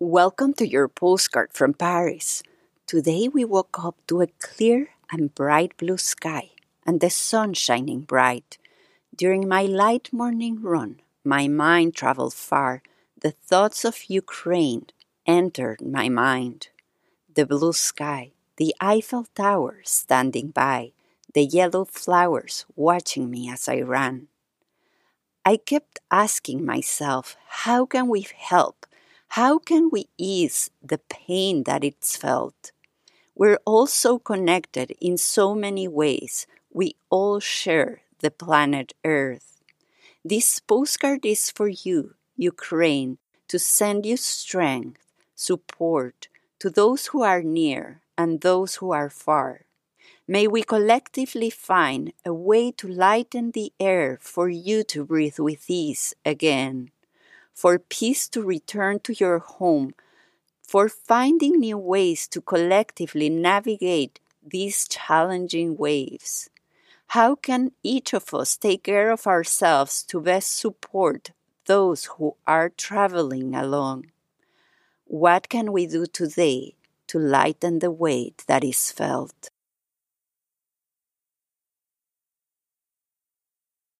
Welcome to your postcard from Paris. Today we woke up to a clear and bright blue sky and the sun shining bright. During my light morning run, my mind traveled far. The thoughts of Ukraine entered my mind. The blue sky, the Eiffel Tower standing by, the yellow flowers watching me as I ran. I kept asking myself, how can we help? How can we ease the pain that it's felt? We're all so connected in so many ways. We all share the planet Earth. This postcard is for you, Ukraine, to send you strength, support to those who are near and those who are far. May we collectively find a way to lighten the air for you to breathe with ease again, for peace to return to your home, for finding new ways to collectively navigate these challenging waves. How can each of us take care of ourselves to best support those who are traveling along? What can we do today to lighten the weight that is felt?